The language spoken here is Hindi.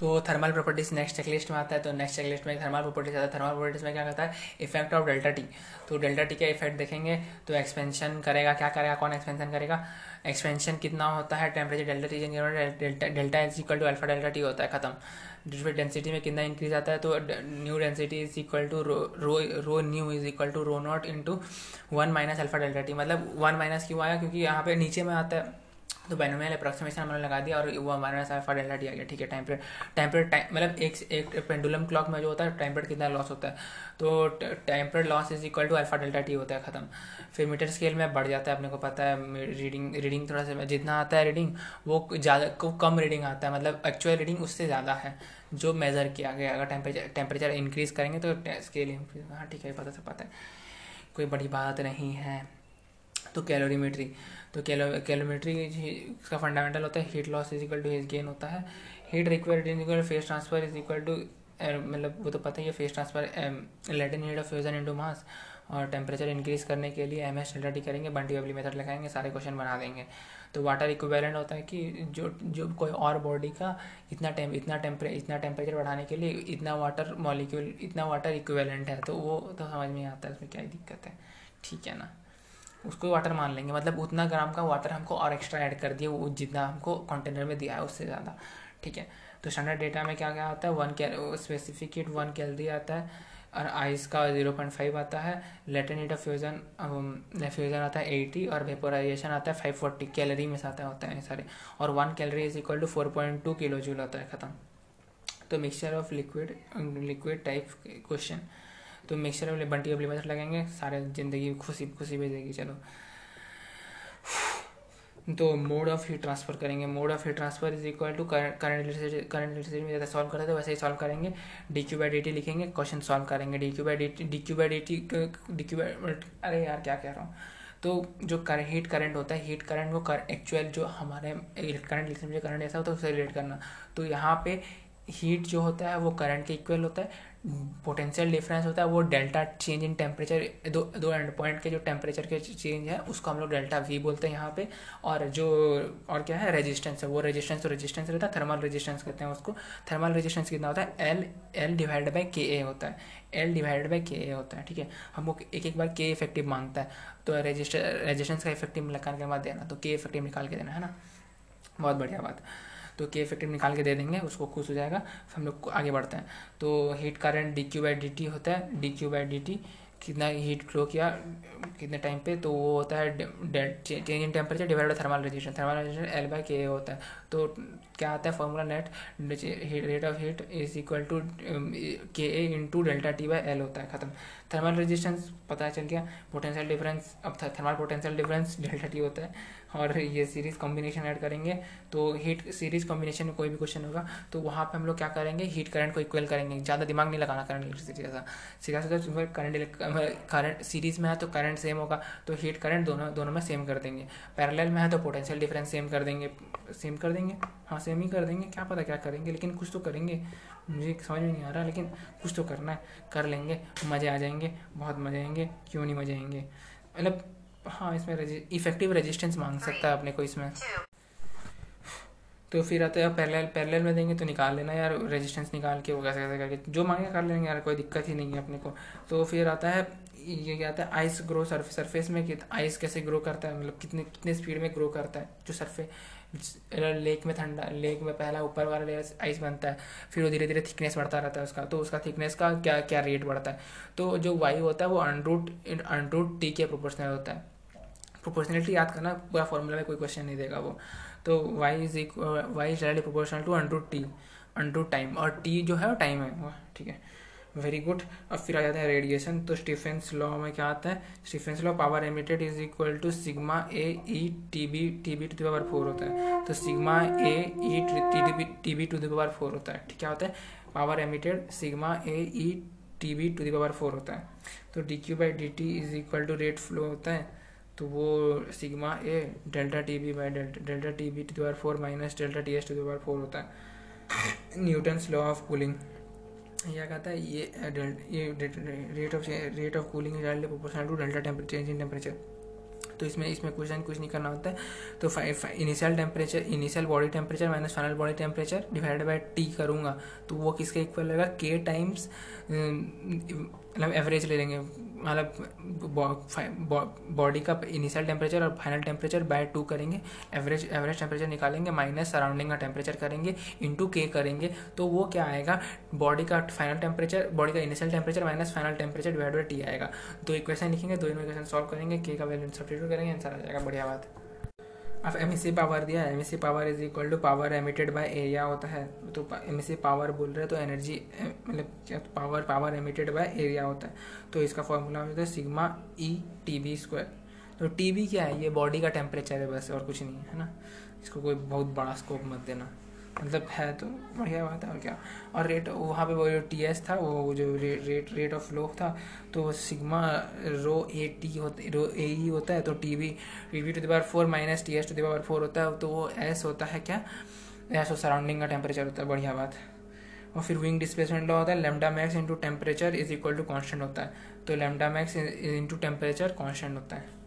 तो थर्मल प्रॉपर्टीज़ नेक्स्ट चेकलिस्ट में आता है तो नेक्स्ट चेकलिस्ट में थर्मल प्रॉपर्टीज़ आता है। थर्मल प्रॉपर्टीज़ में क्या कहता है? इफ़ेक्ट ऑफ़ डेल्टा टी तो डेल्टा टी का इफ़ेक्ट देखेंगे तो एक्सपेंशन करेगा, क्या करेगा? कौन एक्सपेंशन करेगा? एक्सपेंशन कितना होता है? Temperature delta T delta delta is equal to alpha delta T होता है, खत्म। जिसमें डेंसिटी में कितना इंक्रीज आता है तो new density is equal to rho rho new is equal to rho naught into one minus alpha delta T मतलब वन माइनस क्यों आया? क्योंकि यहाँ पे नीचे में आता है। तो बाइनोमियल अप्रोक्सीमेशन हमने लगा दिया और वो हमारे डेल्टा टी आ गया, ठीक है time period time period time मतलब एक एक पेंडुलम क्लॉक में जो होता है टाइम पीरियड कितना लॉस होता है। तो time period loss is equal to alpha delta T होता है, खत्म। फिर मीटर स्केल में बढ़ जाता है, अपने को पता है रीडिंग रीडिंग थोड़ा सा, जितना आता है रीडिंग वो ज़्यादा, को कम रीडिंग आता है मतलब एक्चुअल रीडिंग उससे ज़्यादा है, जो मेज़र किया गया। अगर टेम्परेचर टेम्परेचर इंक्रीज़ करेंगे तो स्केल इंक्रीज हाँ ठीक है पता से पता है। कोई बड़ी बात नहीं है। तो कैलोरीमेट्री तो कैलो कैलोमेट्री इसका फंडामेंटल होता है heat loss is equal to heat gain होता है। Heat required is equal phase transfer is equal to मतलब वो तो पता ही है phase transfer latent heat of fusion into mass और टेम्परेचर इंक्रीज करने के लिए एम एस डेल्टा टी करेंगे बंटी वेबली मेथड लगाएँगे, सारे क्वेश्चन बना देंगे। तो वाटर इक्विवेलेंट होता है कि जो जो कोई और बॉडी का इतना टेम इतना टेम्परे इतना टेम्परेचर बढ़ाने के लिए इतना वाटर मॉलिक्यूल इतना वाटर इक्विवेलेंट है तो वो तो समझ में आता है, उसमें क्या दिक्कत है। ठीक है ना? उसको वाटर मान लेंगे। मतलब उतना ग्राम का वाटर हमको और एक्स्ट्रा ऐड कर दिए वो जितना हमको कंटेनर में दिया है उससे ज़्यादा। ठीक है? तो स्टैंडर्ड डेटा में क्या क्या आता है? One cal specific heat one calorie आता है और आइस का ज़ीरो पॉइंट फाइव आता है। Latent heat of fusion fusion आता है एटी और वेपोराइजेशन आता है फाइव फोर्टी कैलरी में आता होता है सारे और one calorie is equal to four point two kilo joule होता है, ख़त्म। तो mixture of liquid liquid type question तो मिक्सचर ऑफ़ बंटी ऑफ़ लिमिट लगेंगे सारे ज़िंदगी खुशी खुशी भेजेगी चलो। तो मोड ऑफ़ हीट ट्रांसफ़र करेंगे। Mode of heat transfer is equal to current electricity current electricity में जैसे सॉल्व करते थे वैसे ही सॉल्व करेंगे। D Q by D T लिखेंगे क्वेश्चन सॉल्व करेंगे। D Q by D T D Q by D T D Q by अरे यार क्या कह रहा हूँ? तो जो कर, हीट करंट होता है हीट करंट वो कर, एक्चुअल जो हमारे करंट में करंट ऐसा होता है उससे रिलेट करना। तो यहाँ पे हीट जो होता है वो करंट के इक्वल होता है। पोटेंशियल डिफरेंस होता है, वो डेल्टा चेंज इन टेम्परेचर दो दो एंड पॉइंट के जो टेम्परेचर के चेंज है, उसको हम लोग डेल्टा वी बोलते हैं यहाँ पे। और जो, और क्या है रेजिस्टेंस है, वो रेजिस्टेंस तो रेजिस्टेंस रहता है थर्मल रेजिस्टेंस कहते हैं उसको। थर्मल रेजिस्टेंस कितना होता है? एल एल डिवाइडेड बाई के ए होता है। एल डिवाइडेड बाई के ए होता है, ठीक है? हमको एक एक बार के इफ़ेक्टिव माँगता है। तो रजिस्टर रेजिस्टेंस का इफ़ेक्टिव निकाल के बाद देना तो के इफ़ेक्टिव निकाल के देना, है ना? बहुत बढ़िया बात। तो के इफ़ेक्टिव निकाल के दे देंगे, उसको खुश हो जाएगा, फिर हम लोग आगे बढ़ते हैं। तो heat current D Q by D T होता है D Q by D T कितना हीट फ्लो किया, कितने टाइम पे तो वो होता है change in temperature divide thermal resistance thermal resistance L by K होता है। तो क्या आता है formula net rate of heat is equal to K A into delta T by L होता है। खत्म। थर्मल रेजिस्टेंस पता चल गया। पोटेंशियल डिफरेंस अब thermal potential difference delta T होता है। और ये सीरीज़ कॉम्बिनेशन ऐड करेंगे। तो हीट सीरीज़ कॉम्बिनेशन में कोई भी क्वेश्चन होगा तो वहाँ पे हम लोग क्या करेंगे? हीट करंट को इक्वल करेंगे। ज़्यादा दिमाग नहीं लगाना करंट इलेक्ट्रिसिटी जैसा सीधा सीधा करंट करंट सीरीज़ में है तो करंट सेम होगा तो हीट करंट दोनों दोनों में सेम कर देंगे। पैरेलल में है तो पोटेंशियल डिफरेंस सेम कर देंगे सेम कर देंगे। हाँ सेम ही कर देंगे, क्या पता क्या करेंगे, लेकिन कुछ तो करेंगे। मुझे समझ में नहीं आ रहा, लेकिन कुछ तो करना है। कर लेंगे, मज़े आ जाएँगे, बहुत मज़े आएँगे, क्यों नहीं मज़े आएँगे? मतलब हाँ इसमें इफ़ेक्टिव रेजिस्टेंस मांग सकता है अपने को इसमें। तो फिर आता है पैरेलल पैरेलल में देंगे तो निकाल लेना यार रेजिस्टेंस निकाल के वो कैसे कैसे करके, जो मांगे कर लेंगे यार, कोई दिक्कत ही नहीं है अपने को। तो फिर आता है, ये क्या आता है आइस ग्रो सरफेस सरफेस में आइस कैसे ग्रो करता है मतलब कितने कितने स्पीड में ग्रो करता है, जो सरफेस लेक में ठंडा लेक में पहला ऊपर वाला लेयर आइस बनता है, फिर वो धीरे धीरे थिकनेस बढ़ता रहता है उसका तो उसका थिकनेस का क्या क्या रेट बढ़ता है? तो जो वायु होता है वो under root under root T के प्रोपोर्शनल होता है। प्रोपोर्शनलिटी याद करना, पूरा फॉर्मूला में कोई क्वेश्चन नहीं देगा वो। तो Y is Y is directly proportional to under root T under root time और टी जो है वो टाइम है वो, ठीक है। वेरी गुड अब फिर आ जाता है रेडिएशन तो स्टीफेंस लॉ में क्या आता है? Stefan's law power emitted is equal to sigma A E T B T B to the power four होता है। तो sigma A E T B to the power four होता है, ठीक क्या होता है? Power emitted sigma A E T B to the power four होता है। तो D Q by D T is equal to rate flow होता है। तो वो sigma A, delta T B by delta T B to the four minus delta T S to the power four होता है। Newton's law of cooling. यह कहता है ये ये rate of rate of cooling proportional to delta temperature change in temperature. तो इसमें इसमें क्वेश्चन कुछ नहीं करना होता है। तो initial temperature, initial body temperature minus final body temperature divided by T करूँगा। तो वो किसके इक्वल रहेगा के टाइम्स मतलब एवरेज ले लेंगे। मतलब बॉडी का इनिशियल टेम्परेचर और फाइनल टेम्परेचर बाय टू करेंगे। एवरेज एवरेज टेम्परेचर निकालेंगे माइनस सराउंडिंग का टेम्परेचर करेंगे इंटू के करेंगे। तो वो क्या आएगा? बॉडी का फाइनल टेम्परेचर बॉडी का initial temperature minus final temperature divide by T आएगा। दो इक्वेशन लिखेंगे, दो इक्वेशन सॉल्व करेंगे के का वैल्यू सब्सिट्यूट करेंगे आंसर आ जाएगा। बढ़िया बात। अब एम पावर दिया है। M power is equal to power emitted by area होता है। तो एम पावर बोल रहे हैं तो एनर्जी मतलब power power emitted by area होता है। तो इसका फॉर्मूला होता है sigma E T B square तो टी बी क्या है? ये बॉडी का टेम्परेचर है बस और कुछ नहीं है ना? इसको कोई बहुत बड़ा स्कोप मत देना। मतलब है तो बढ़िया बात है और क्या? और रेट वहाँ पे वो जो टी एस था वो जो रे, रेट रेट ऑफ़ फ्लो था तो सिग्मा रो ए टी होता रो ए ही होता है तो T V T V to the power four minus T S to the power four होता है तो वो एस होता है क्या? एस सराउंडिंग का टेम्परेचर होता है बढ़िया बात। और फिर विंग डिस्प्लेसमेंट लॉ होता है lambda max into temperature is equal to constant होता है तो lambda max into temperature constant होता है।